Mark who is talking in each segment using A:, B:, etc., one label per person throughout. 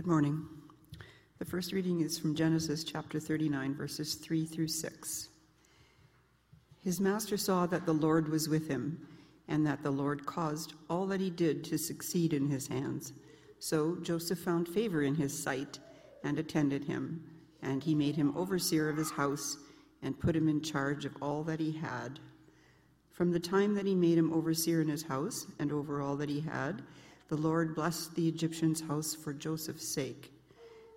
A: Good morning. The first reading is from Genesis chapter 39, verses 3 through 6. His master saw that the Lord was with him, and that the Lord caused all that he did to succeed in his hands. So Joseph found favor in his sight and attended him, and he made him overseer of his house and put him in charge of all that he had. From the time that he made him overseer in his house and over all that he had, the Lord blessed the Egyptian's house for Joseph's sake.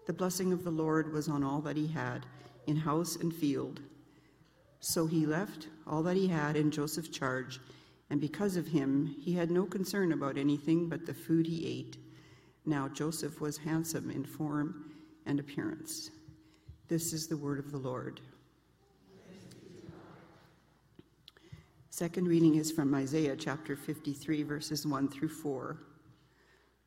A: The blessing of the Lord was on all that he had, in house and field. So he left all that he had in Joseph's charge, and because of him, he had no concern about anything but the food he ate. Now Joseph was handsome in form and appearance. This is the word of the Lord. Second reading is from Isaiah chapter 53, verses 1 through 4.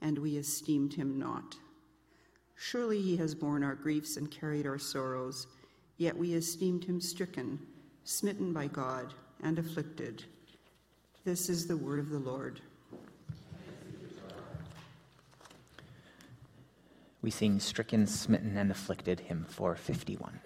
A: and we esteemed him not. Surely he has borne our griefs and carried our sorrows, yet we esteemed him stricken, smitten by God, and afflicted. This is the word of the Lord.
B: We sing Stricken, Smitten, and Afflicted, hymn 451.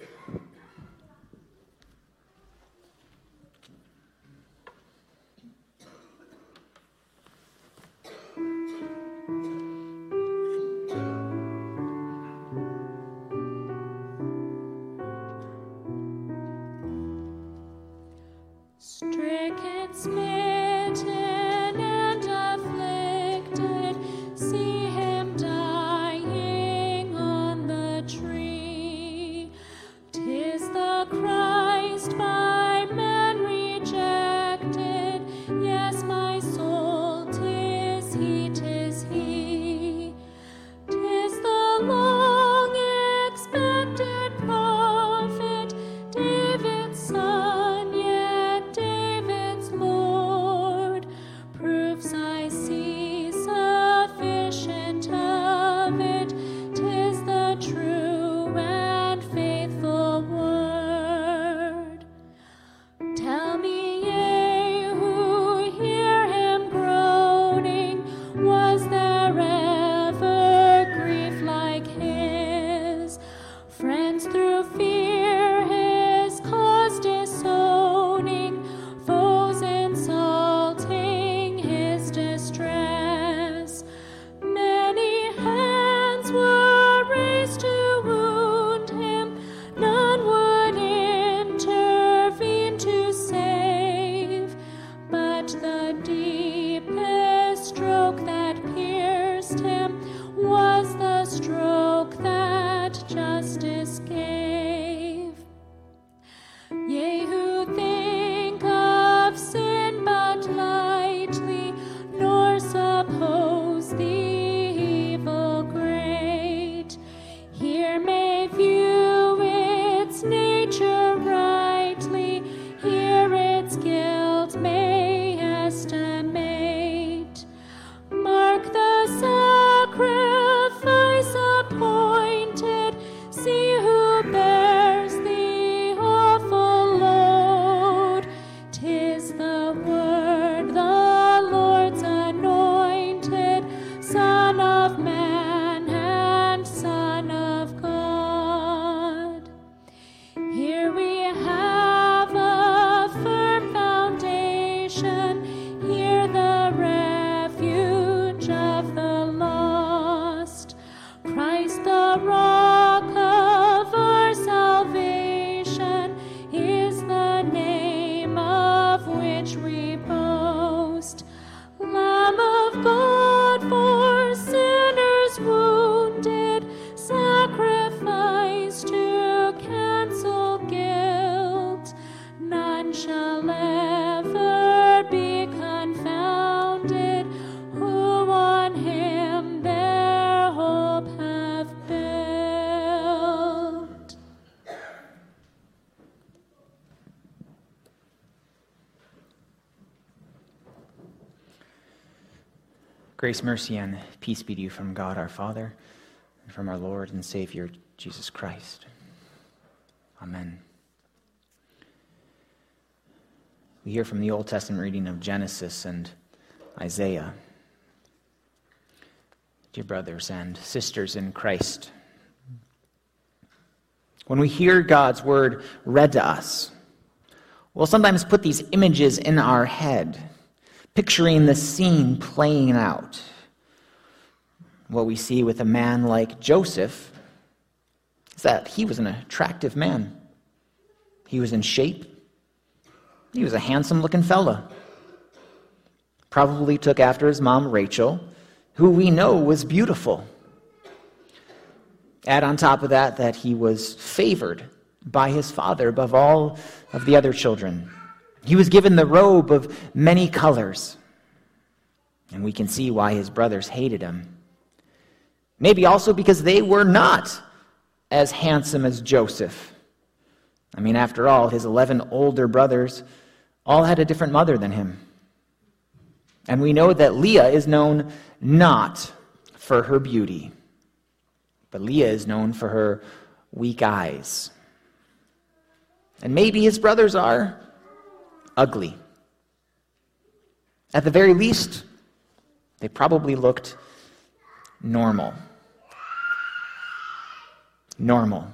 B: Grace, mercy, and peace be to you from God our Father and from our Lord and Savior, Jesus Christ. Amen. We hear from the Old Testament reading of Genesis and Isaiah. Dear brothers and sisters in Christ, when we hear God's word read to us, we'll sometimes put these images in our head picturing the scene playing out. What we see with a man like Joseph is that he was an attractive man. He was in shape. He was a handsome looking fella. Probably took after his mom, Rachel, who we know was beautiful. Add on top of that that he was favored by his father above all of the other children. He was given the robe of many colors. And we can see why his brothers hated him. Maybe also because they were not as handsome as Joseph. I mean, after all, his 11 older brothers all had a different mother than him. And we know that Leah is known not for her beauty, but Leah is known for her weak eyes. And maybe his brothers are ugly. At the very least, they probably looked normal. Normal.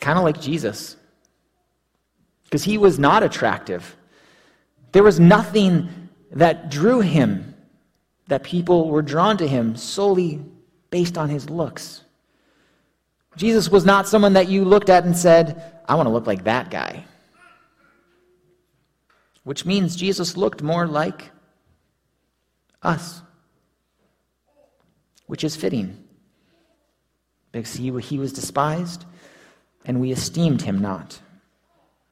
B: Kind of like Jesus. Because he was not attractive. There was nothing that drew him, that people were drawn to him solely based on his looks. Jesus was not someone that you looked at and said, I want to look like that guy which means Jesus looked more like us, which is fitting because he, he was despised and we esteemed him not.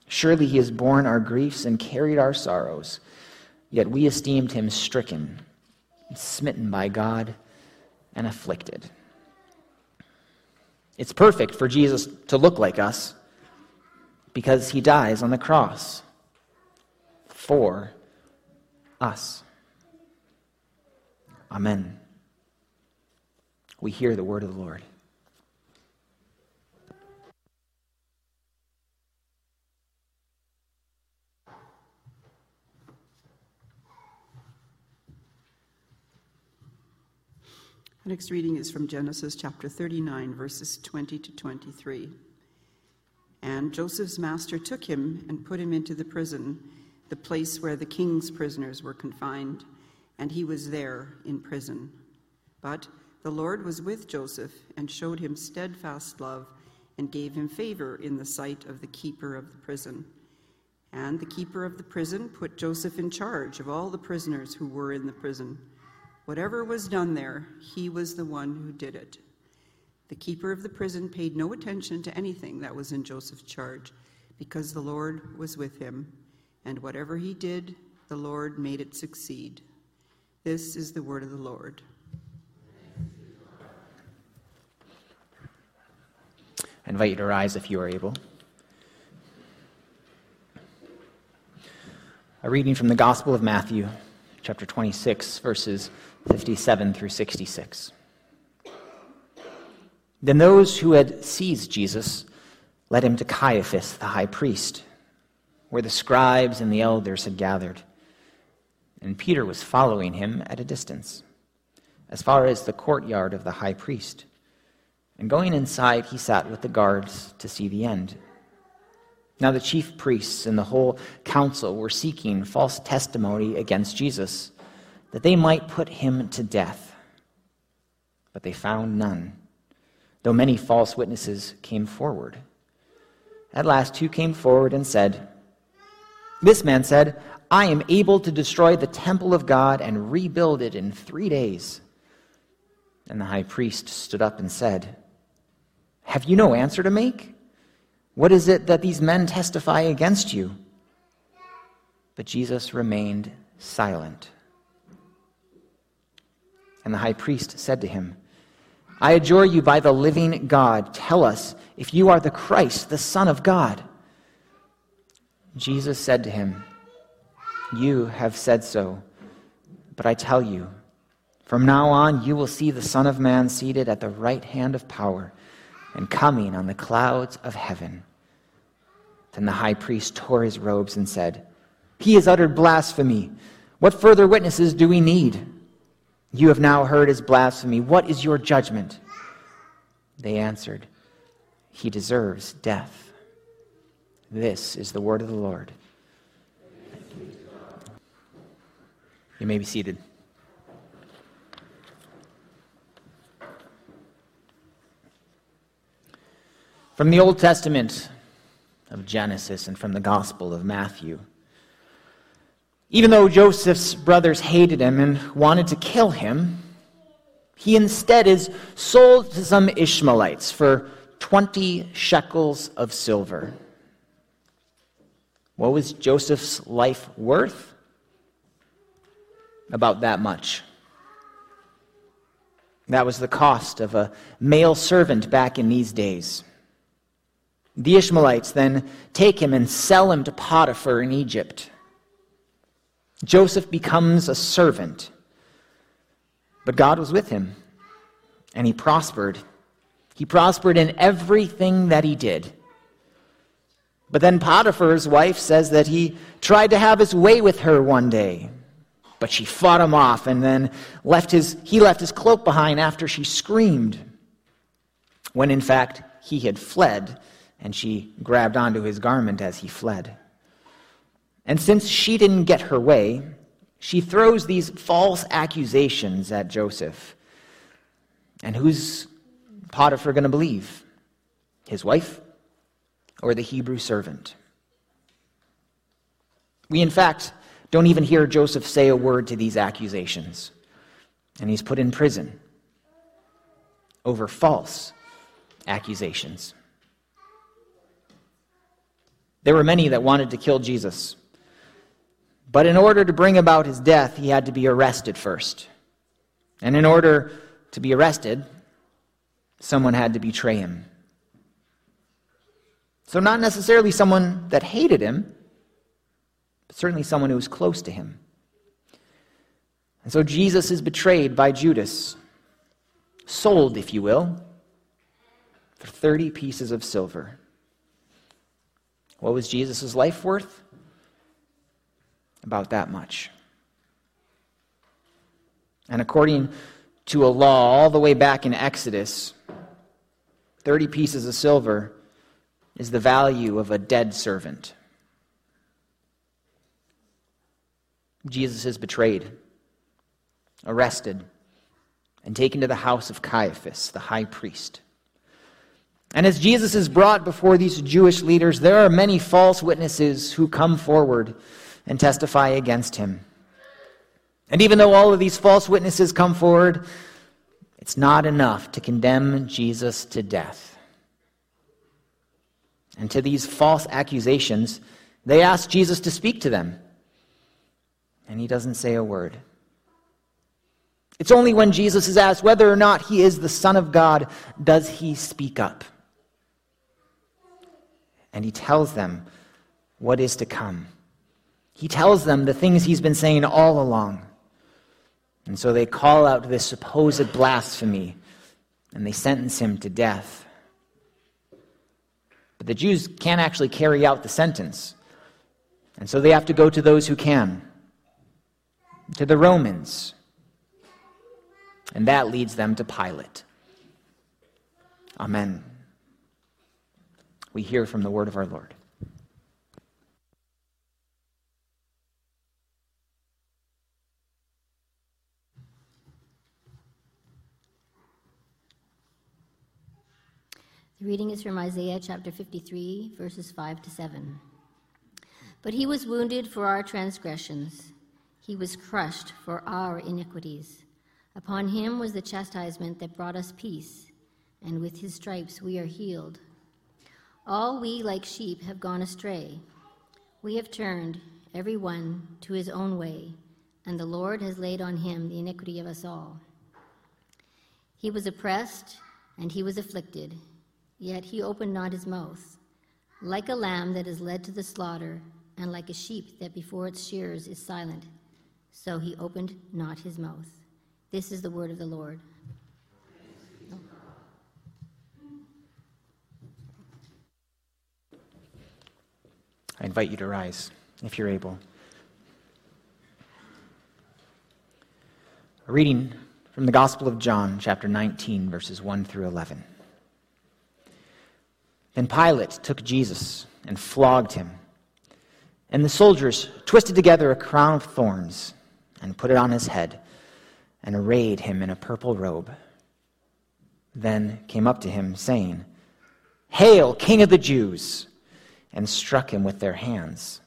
B: Surely he has borne our griefs and carried our sorrows, yet we esteemed him stricken, smitten by God, and afflicted. It's perfect for Jesus to look like us because he dies on the cross for us. Amen. We hear the word of the Lord.
A: The next reading is from Genesis chapter 39, verses 20 to 23. And Joseph's master took him and put him into the prison the place where the king's prisoners were confined, and he was there in prison. But the Lord was with Joseph and showed him steadfast love and gave him favor in the sight of the keeper of the prison. And the keeper of the prison put Joseph in charge of all the prisoners who were in the prison. Whatever was done there, he was the one who did it. The keeper of the prison paid no attention to anything that was in Joseph's charge, because the Lord was with him and whatever he did, the Lord made it succeed. This is the word of the Lord.
B: I invite you to rise if you are able. A reading from the Gospel of Matthew, chapter 26, verses 57 through 66. Then those who had seized Jesus led him to Caiaphas, the high priest where the scribes and the elders had gathered. And Peter was following him at a distance, as far as the courtyard of the high priest. And going inside, he sat with the guards to see the end. Now, the chief priests and the whole council were seeking false testimony against Jesus, that they might put him to death. But they found none, though many false witnesses came forward. At last, two came forward and said, this man said, I am able to destroy the temple of God and rebuild it in three days. And the high priest stood up and said, Have you no answer to make? What is it that these men testify against you? But Jesus remained silent. And the high priest said to him, I adjure you by the living God, tell us if you are the Christ, the Son of God. Jesus said to him, You have said so, but I tell you, From now on, you will see the Son of Man seated at the right hand of power and coming on the clouds of heaven. Then the high priest tore his robes and said, He has uttered blasphemy. What further witnesses do we need? You have now heard his blasphemy. What is your judgment? They answered, He deserves death. This is the word of the Lord. You may be seated. From the Old Testament of Genesis and from the Gospel of Matthew. Even though Joseph's brothers hated him and wanted to kill him, he instead is sold to some Ishmaelites for 20 shekels of silver. What was Joseph's life worth? About that much. That was the cost of a male servant back in these days. The Ishmaelites then take him and sell him to Potiphar in Egypt. Joseph becomes a servant, but God was with him, and he prospered. He prospered in everything that he did. But then Potiphar's wife says that he tried to have his way with her one day, but she fought him off and then left his, he left his cloak behind after she screamed, when in fact he had fled and she grabbed onto his garment as he fled. And since she didn't get her way, she throws these false accusations at Joseph. And who's Potiphar going to believe? His wife or the Hebrew servant? We, in fact, don't even hear Joseph say a word to these accusations. And he's put in prison over false accusations. There were many that wanted to kill Jesus. But in order to bring about his death, he had to be arrested first. And in order to be arrested, someone had to betray him. So, not necessarily someone that hated him, but certainly someone who was close to him. And so Jesus is betrayed by Judas, sold, if you will, for 30 pieces of silver. What was Jesus' life worth? About that much. And according to a law all the way back in Exodus, 30 pieces of silver is the value of a dead servant. Jesus is betrayed, arrested, and taken to the house of Caiaphas, the high priest. And as Jesus is brought before these Jewish leaders, there are many false witnesses who come forward and testify against him. And even though all of these false witnesses come forward, it's not enough to condemn Jesus to death. And to these false accusations, they ask Jesus to speak to them. And he doesn't say a word. It's only when Jesus is asked whether or not he is the Son of God does he speak up and he tells them what is to come. He tells them the things he's been saying all along. And so they call out this supposed blasphemy and they sentence him to death. But the Jews can't actually carry out the sentence. And so they have to go to those who can, to the Romans. And that leads them to Pilate. Amen we hear from the word of our Lord.
C: The reading is from Isaiah chapter 53, verses 5 to 7. But he was wounded for our transgressions, he was crushed for our iniquities. Upon him was the chastisement that brought us peace, and with his stripes we are healed. All we, like sheep, have gone astray. We have turned, every one, to his own way, and the Lord has laid on him the iniquity of us all. He was oppressed, and he was afflicted, yet he opened not his mouth. Like a lamb that is led to the slaughter, and like a sheep that before its shearers is silent, so he opened not his mouth. This is the word of the Lord.
B: I invite you to rise if you're able. A reading from the Gospel of John, chapter 19, verses 1 through 11. Then Pilate took Jesus and flogged him. And the soldiers twisted together a crown of thorns and put it on his head and arrayed him in a purple robe. Then came up to him, saying, Hail, King of the Jews! and struck him with their hands.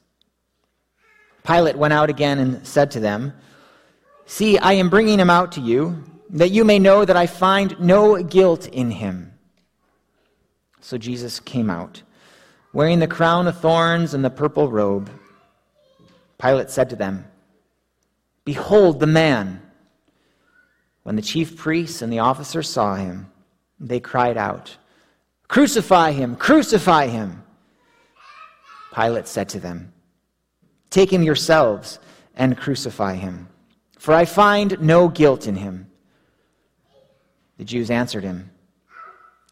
B: Pilate went out again and said to them, See, I am bringing him out to you, that you may know that I find no guilt in him. So Jesus came out, wearing the crown of thorns and the purple robe. Pilate said to them, Behold the man. When the chief priests and the officers saw him, they cried out, Crucify him! Crucify him! Pilate said to them, Take him yourselves and crucify him, for I find no guilt in him. The Jews answered him,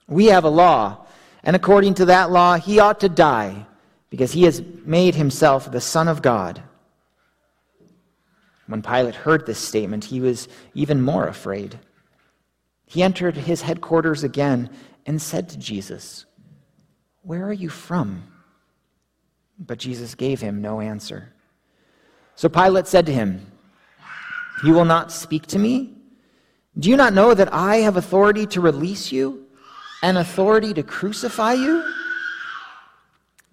B: We have a law, and according to that law, he ought to die, because he has made himself the Son of God. When Pilate heard this statement, he was even more afraid. He entered his headquarters again and said to Jesus, Where are you from? But Jesus gave him no answer. So Pilate said to him, You will not speak to me? Do you not know that I have authority to release you and authority to crucify you?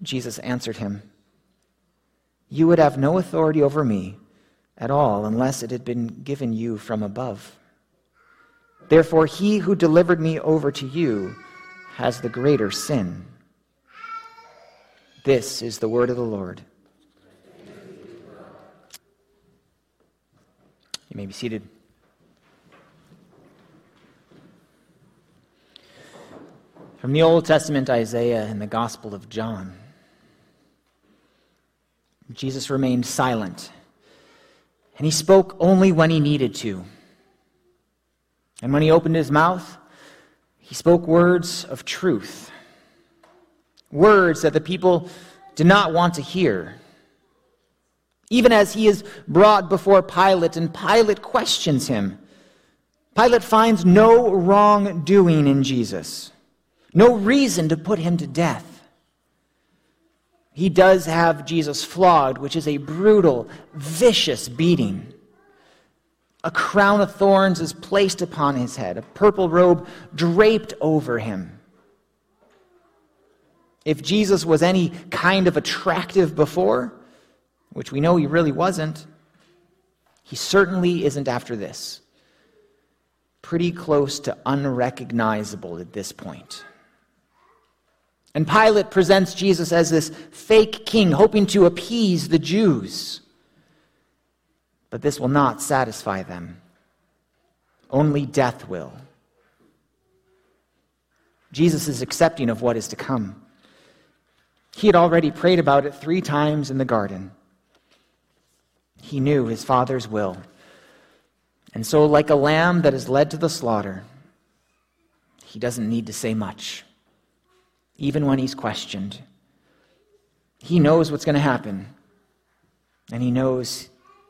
B: Jesus answered him, You would have no authority over me at all unless it had been given you from above. Therefore, he who delivered me over to you has the greater sin. This is the word of the Lord. You may be seated. From the Old Testament, Isaiah, and the Gospel of John, Jesus remained silent, and he spoke only when he needed to. And when he opened his mouth, he spoke words of truth words that the people did not want to hear. Even as he is brought before Pilate and Pilate questions him, Pilate finds no wrongdoing in Jesus, no reason to put him to death. He does have Jesus flogged, which is a brutal, vicious beating. A crown of thorns is placed upon his head, a purple robe draped over him. If Jesus was any kind of attractive before, which we know he really wasn't, he certainly isn't after this. Pretty close to unrecognizable at this point. And Pilate presents Jesus as this fake king, hoping to appease the Jews. But this will not satisfy them. Only death will. Jesus is accepting of what is to come. He had already prayed about it three times in the garden. He knew his Father's will. And so, like a lamb that is led to the slaughter, he doesn't need to say much, even when he's questioned. He knows what's going to happen, and he knows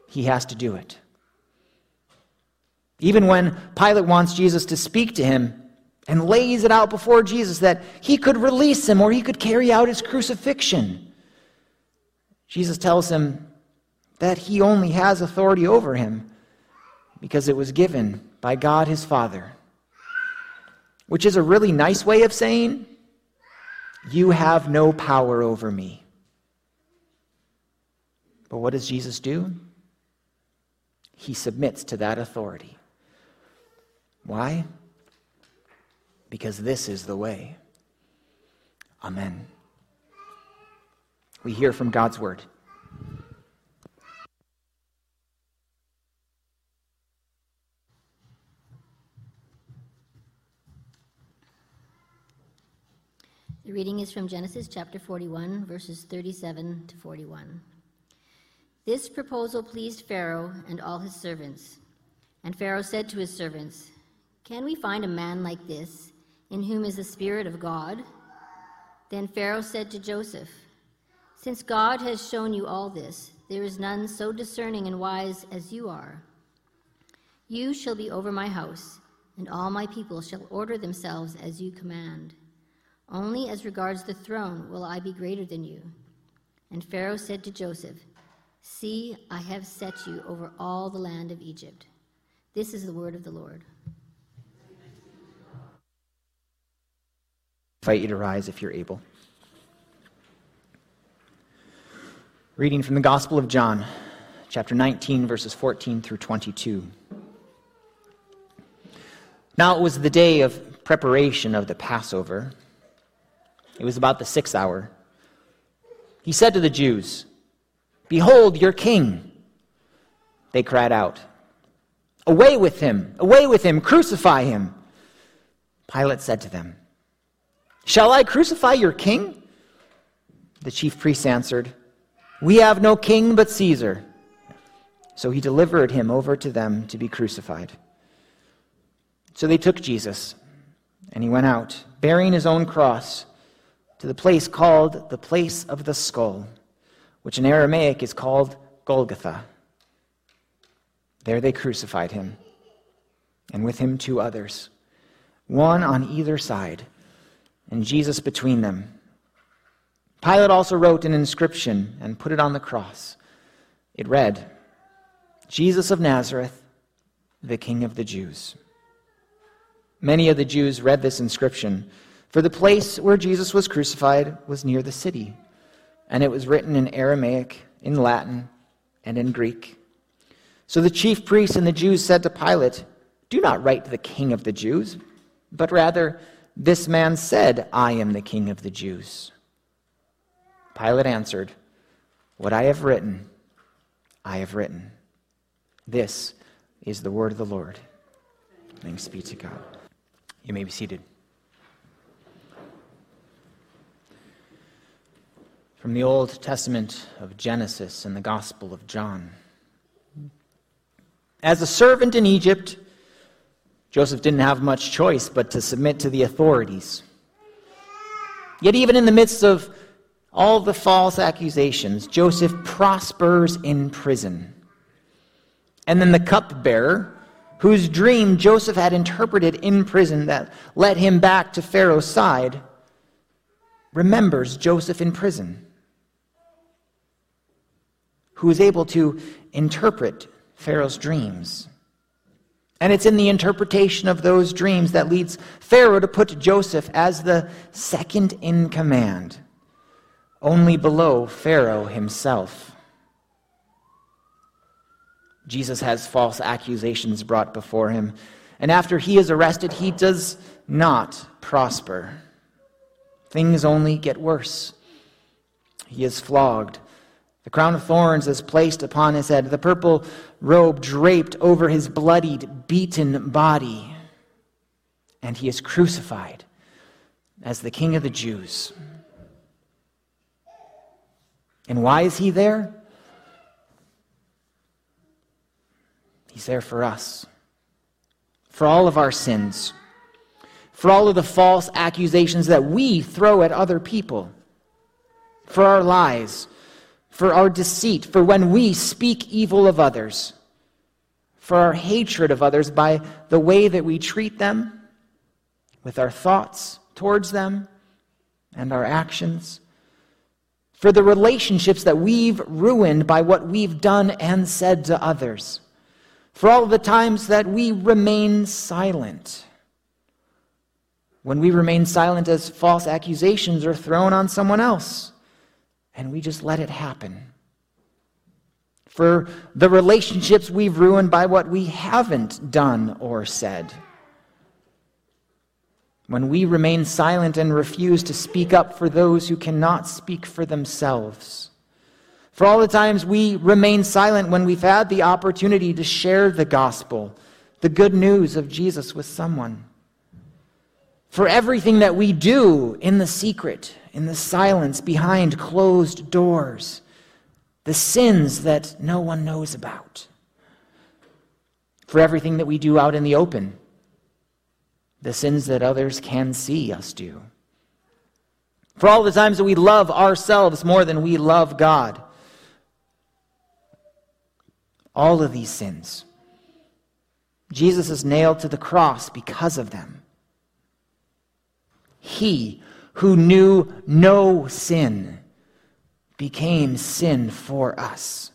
B: he has to do it. Even when Pilate wants Jesus to speak to him, and lays it out before Jesus that he could release him or he could carry out his crucifixion. Jesus tells him that he only has authority over him because it was given by God his Father, which is a really nice way of saying, You have no power over me. But what does Jesus do? He submits to that authority. Why? because this is the way. Amen. We hear from God's word.
C: The reading is from Genesis chapter 41, verses 37 to 41. This proposal pleased Pharaoh and all his servants. And Pharaoh said to his servants, Can we find a man like this, in whom is the Spirit of God? Then Pharaoh said to Joseph, Since God has shown you all this, there is none so discerning and wise as you are. You shall be over my house, and all my people shall order themselves as you command. Only as regards the throne will I be greater than you. And Pharaoh said to Joseph, See, I have set you over all the land of Egypt. This is the word of the Lord.
B: Invite you to rise if you're able. Reading from the Gospel of John, chapter 19, verses 14 through 22. Now it was the day of preparation of the Passover. It was about the sixth hour. He said to the Jews, Behold your king. They cried out, Away with him! Away with him! Crucify him! Pilate said to them, Shall I crucify your king? The chief priests answered, We have no king but Caesar. So he delivered him over to them to be crucified. So they took Jesus, and he went out, bearing his own cross, to the place called the place of the skull, which in Aramaic is called Golgotha. There they crucified him, and with him two others, one on either side, and Jesus between them. Pilate also wrote an inscription and put it on the cross. It read, Jesus of Nazareth, the King of the Jews. Many of the Jews read this inscription, for the place where Jesus was crucified was near the city, and it was written in Aramaic, in Latin, and in Greek. So the chief priests and the Jews said to Pilate, Do not write the king of the Jews, but rather, This man said, I am the king of the Jews. Pilate answered, What I have written, I have written. This is the word of the Lord. Thanks be to God. You may be seated. From the Old Testament of Genesis and the Gospel of John. As a servant in Egypt, Joseph didn't have much choice but to submit to the authorities. Yet, even in the midst of all the false accusations, Joseph prospers in prison. And then the cupbearer, whose dream Joseph had interpreted in prison that led him back to Pharaoh's side, remembers Joseph in prison, who is able to interpret Pharaoh's dreams. And it's in the interpretation of those dreams that leads Pharaoh to put Joseph as the second in command, only below Pharaoh himself. Jesus has false accusations brought before him, and after he is arrested, he does not prosper. Things only get worse. He is flogged the crown of thorns is placed upon his head, the purple robe draped over his bloodied, beaten body. And he is crucified as the king of the Jews. And why is he there? He's there for us, for all of our sins, for all of the false accusations that we throw at other people, for our lies for our deceit, for when we speak evil of others, for our hatred of others by the way that we treat them, with our thoughts towards them and our actions, for the relationships that we've ruined by what we've done and said to others, for all the times that we remain silent. When we remain silent as false accusations are thrown on someone else and we just let it happen. For the relationships we've ruined by what we haven't done or said. When we remain silent and refuse to speak up for those who cannot speak for themselves. For all the times we remain silent when we've had the opportunity to share the gospel, the good news of Jesus with someone. For everything that we do in the secret in the silence behind closed doors, the sins that no one knows about. for everything that we do out in the open, the sins that others can see us do, for all the times that we love ourselves more than we love God. All of these sins. Jesus is nailed to the cross because of them. He who knew no sin became sin for us.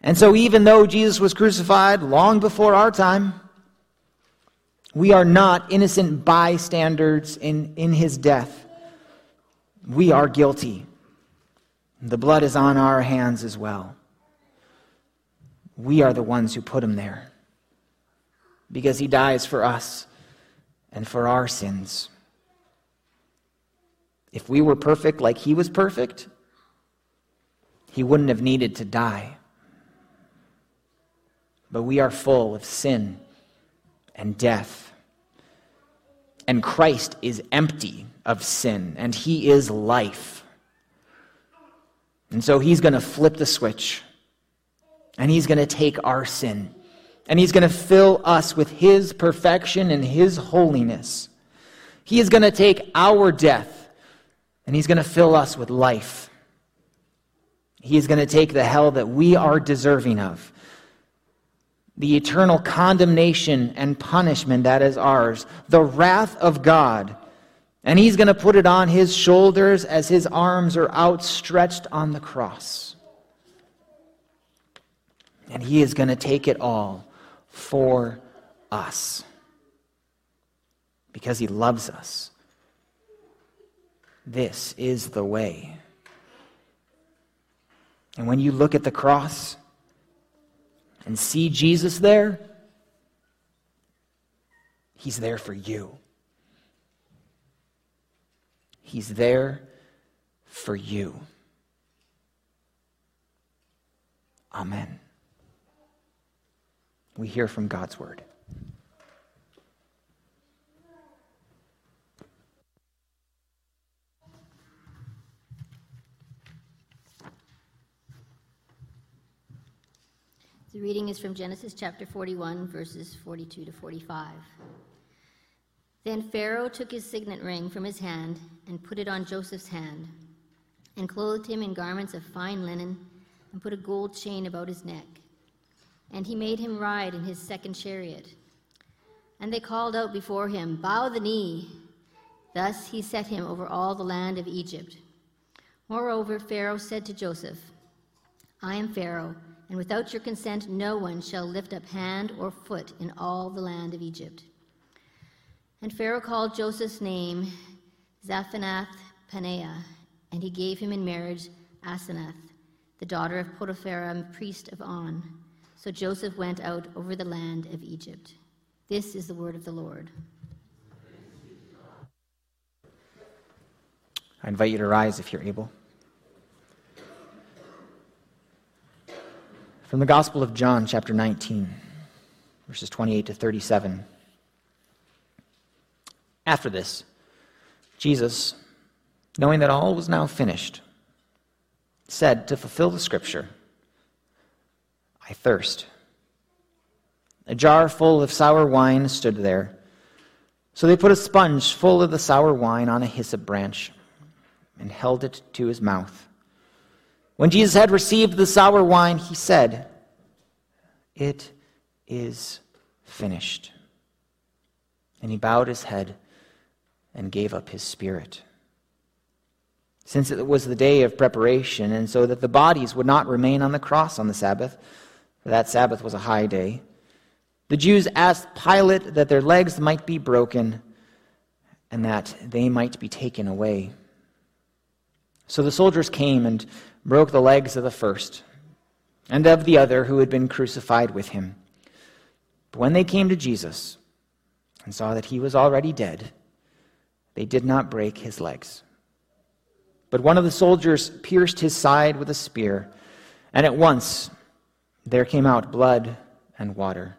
B: And so, even though Jesus was crucified long before our time, we are not innocent bystanders in, in his death. We are guilty. The blood is on our hands as well. We are the ones who put him there because he dies for us and for our sins. If we were perfect like he was perfect, he wouldn't have needed to die. But we are full of sin and death. And Christ is empty of sin, and he is life. And so he's going to flip the switch, and he's going to take our sin, and he's going to fill us with his perfection and his holiness. He is going to take our death, and he's going to fill us with life. He is going to take the hell that we are deserving of the eternal condemnation and punishment that is ours, the wrath of God. And he's going to put it on his shoulders as his arms are outstretched on the cross. And he is going to take it all for us because he loves us. This is the way. And when you look at the cross, and see Jesus there, He's there for you. He's there for you. Amen. We hear from God's word.
C: The reading is from Genesis chapter 41, verses 42 to 45. Then Pharaoh took his signet ring from his hand and put it on Joseph's hand, and clothed him in garments of fine linen, and put a gold chain about his neck. And he made him ride in his second chariot. And they called out before him, Bow the knee. Thus he set him over all the land of Egypt. Moreover, Pharaoh said to Joseph, I am Pharaoh and without your consent no one shall lift up hand or foot in all the land of Egypt. And Pharaoh called Joseph's name Zaphenath Paneah, and he gave him in marriage Asenath, the daughter of Potiphar, priest of On. So Joseph went out over the land of Egypt. This is the word of the Lord.
B: I invite you to rise if you're able. From the Gospel of John, chapter 19, verses 28 to 37. After this, Jesus, knowing that all was now finished, said to fulfill the scripture, I thirst. A jar full of sour wine stood there. So they put a sponge full of the sour wine on a hyssop branch and held it to his mouth. When Jesus had received the sour wine, he said, It is finished. And he bowed his head and gave up his spirit. Since it was the day of preparation, and so that the bodies would not remain on the cross on the Sabbath, for that Sabbath was a high day, the Jews asked Pilate that their legs might be broken and that they might be taken away. So the soldiers came and broke the legs of the first and of the other who had been crucified with him. But when they came to Jesus and saw that he was already dead, they did not break his legs. But one of the soldiers pierced his side with a spear, and at once there came out blood and water.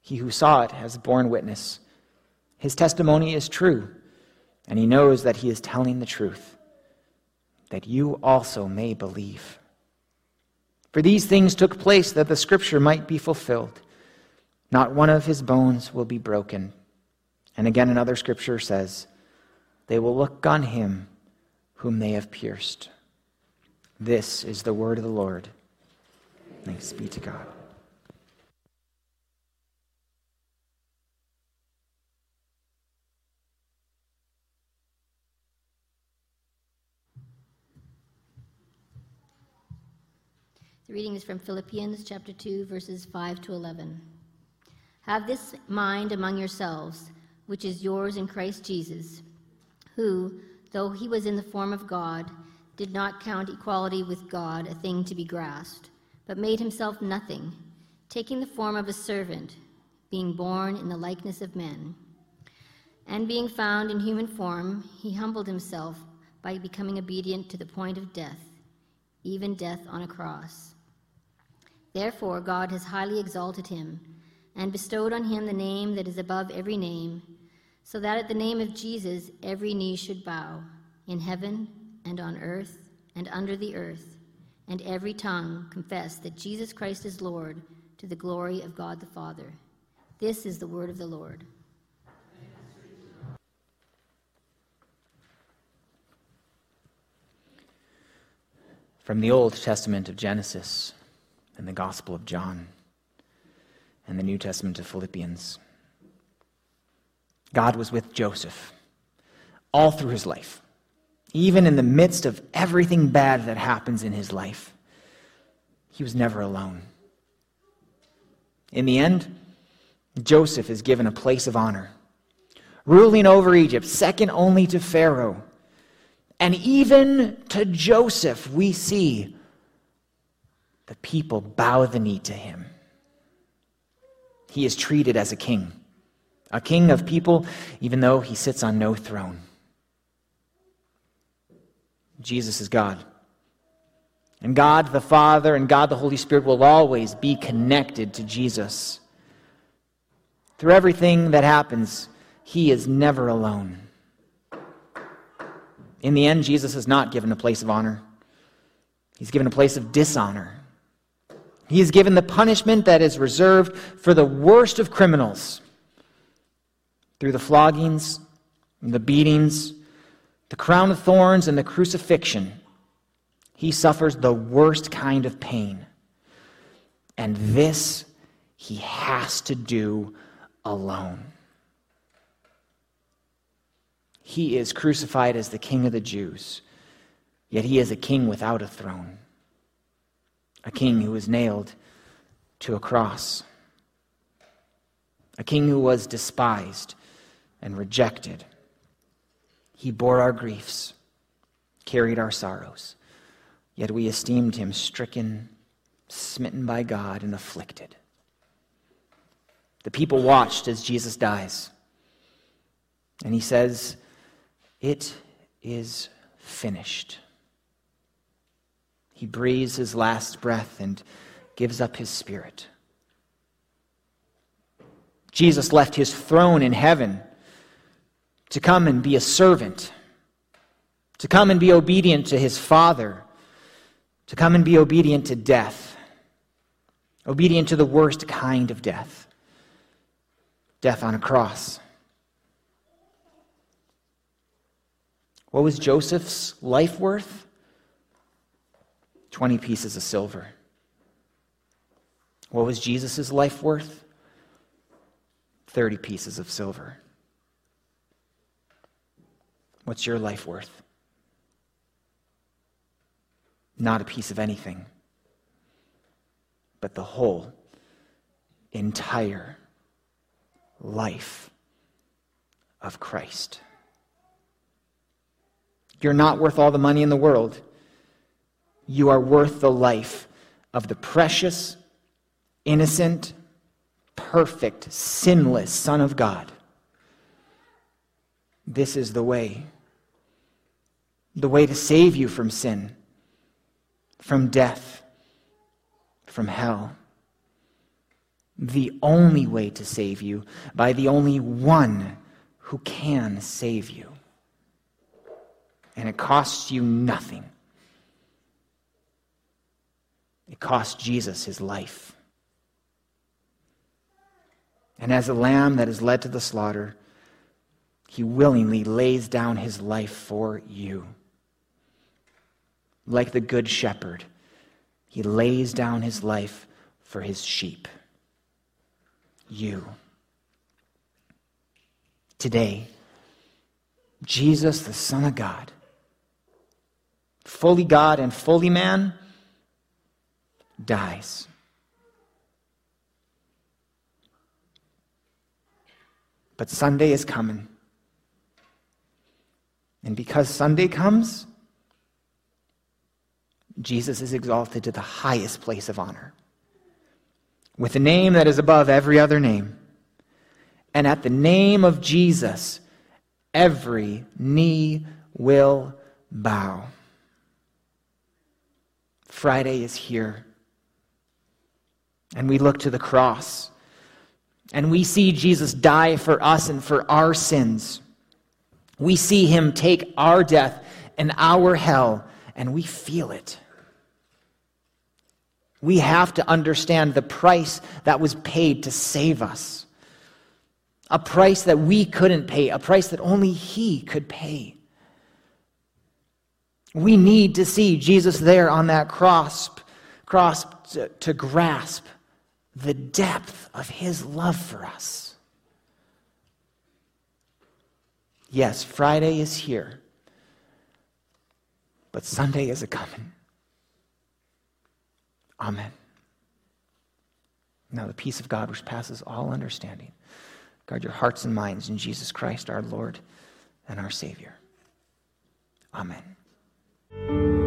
B: He who saw it has borne witness. His testimony is true, and he knows that he is telling the truth that you also may believe. For these things took place that the scripture might be fulfilled. Not one of his bones will be broken. And again, another scripture says, They will look on him whom they have pierced. This is the word of the Lord. Thanks be to God.
C: Reading is from Philippians chapter 2, verses 5 to 11. Have this mind among yourselves, which is yours in Christ Jesus, who, though he was in the form of God, did not count equality with God a thing to be grasped, but made himself nothing, taking the form of a servant, being born in the likeness of men. And being found in human form, he humbled himself by becoming obedient to the point of death, even death on a cross. Therefore, God has highly exalted him and bestowed on him the name that is above every name, so that at the name of Jesus every knee should bow, in heaven and on earth and under the earth, and every tongue confess that Jesus Christ is Lord to the glory of God the Father. This is the word of the Lord.
B: From the Old Testament of Genesis and the Gospel of John and the New Testament of Philippians. God was with Joseph all through his life, even in the midst of everything bad that happens in his life. He was never alone. In the end, Joseph is given a place of honor, ruling over Egypt, second only to Pharaoh. And even to Joseph, we see the people bow the knee to him. He is treated as a king, a king of people, even though he sits on no throne. Jesus is God. And God the Father and God the Holy Spirit will always be connected to Jesus. Through everything that happens, he is never alone. In the end, Jesus is not given a place of honor, he's given a place of dishonor. He is given the punishment that is reserved for the worst of criminals through the floggings, the beatings, the crown of thorns, and the crucifixion. He suffers the worst kind of pain. And this he has to do alone. He is crucified as the king of the Jews, yet he is a king without a throne a king who was nailed to a cross, a king who was despised and rejected. He bore our griefs, carried our sorrows, yet we esteemed him stricken, smitten by God, and afflicted. The people watched as Jesus dies, and he says, It is finished. He breathes his last breath and gives up his spirit. Jesus left his throne in heaven to come and be a servant, to come and be obedient to his Father, to come and be obedient to death, obedient to the worst kind of death death on a cross. What was Joseph's life worth? 20 pieces of silver. What was Jesus' life worth? 30 pieces of silver. What's your life worth? Not a piece of anything, but the whole, entire life of Christ. You're not worth all the money in the world you are worth the life of the precious, innocent, perfect, sinless Son of God. This is the way. The way to save you from sin, from death, from hell. The only way to save you by the only one who can save you. And it costs you nothing. It cost Jesus his life. And as a lamb that is led to the slaughter, he willingly lays down his life for you. Like the good shepherd, he lays down his life for his sheep. You. Today, Jesus, the Son of God, fully God and fully man, dies. But Sunday is coming. And because Sunday comes, Jesus is exalted to the highest place of honor, with a name that is above every other name. And at the name of Jesus, every knee will bow. Friday is here. And we look to the cross. And we see Jesus die for us and for our sins. We see him take our death and our hell, and we feel it. We have to understand the price that was paid to save us. A price that we couldn't pay, a price that only He could pay. We need to see Jesus there on that cross, cross to, to grasp the depth of His love for us. Yes, Friday is here, but Sunday is a coming. Amen. Now, the peace of God, which passes all understanding, guard your hearts and minds in Jesus Christ, our Lord and our Savior. Amen.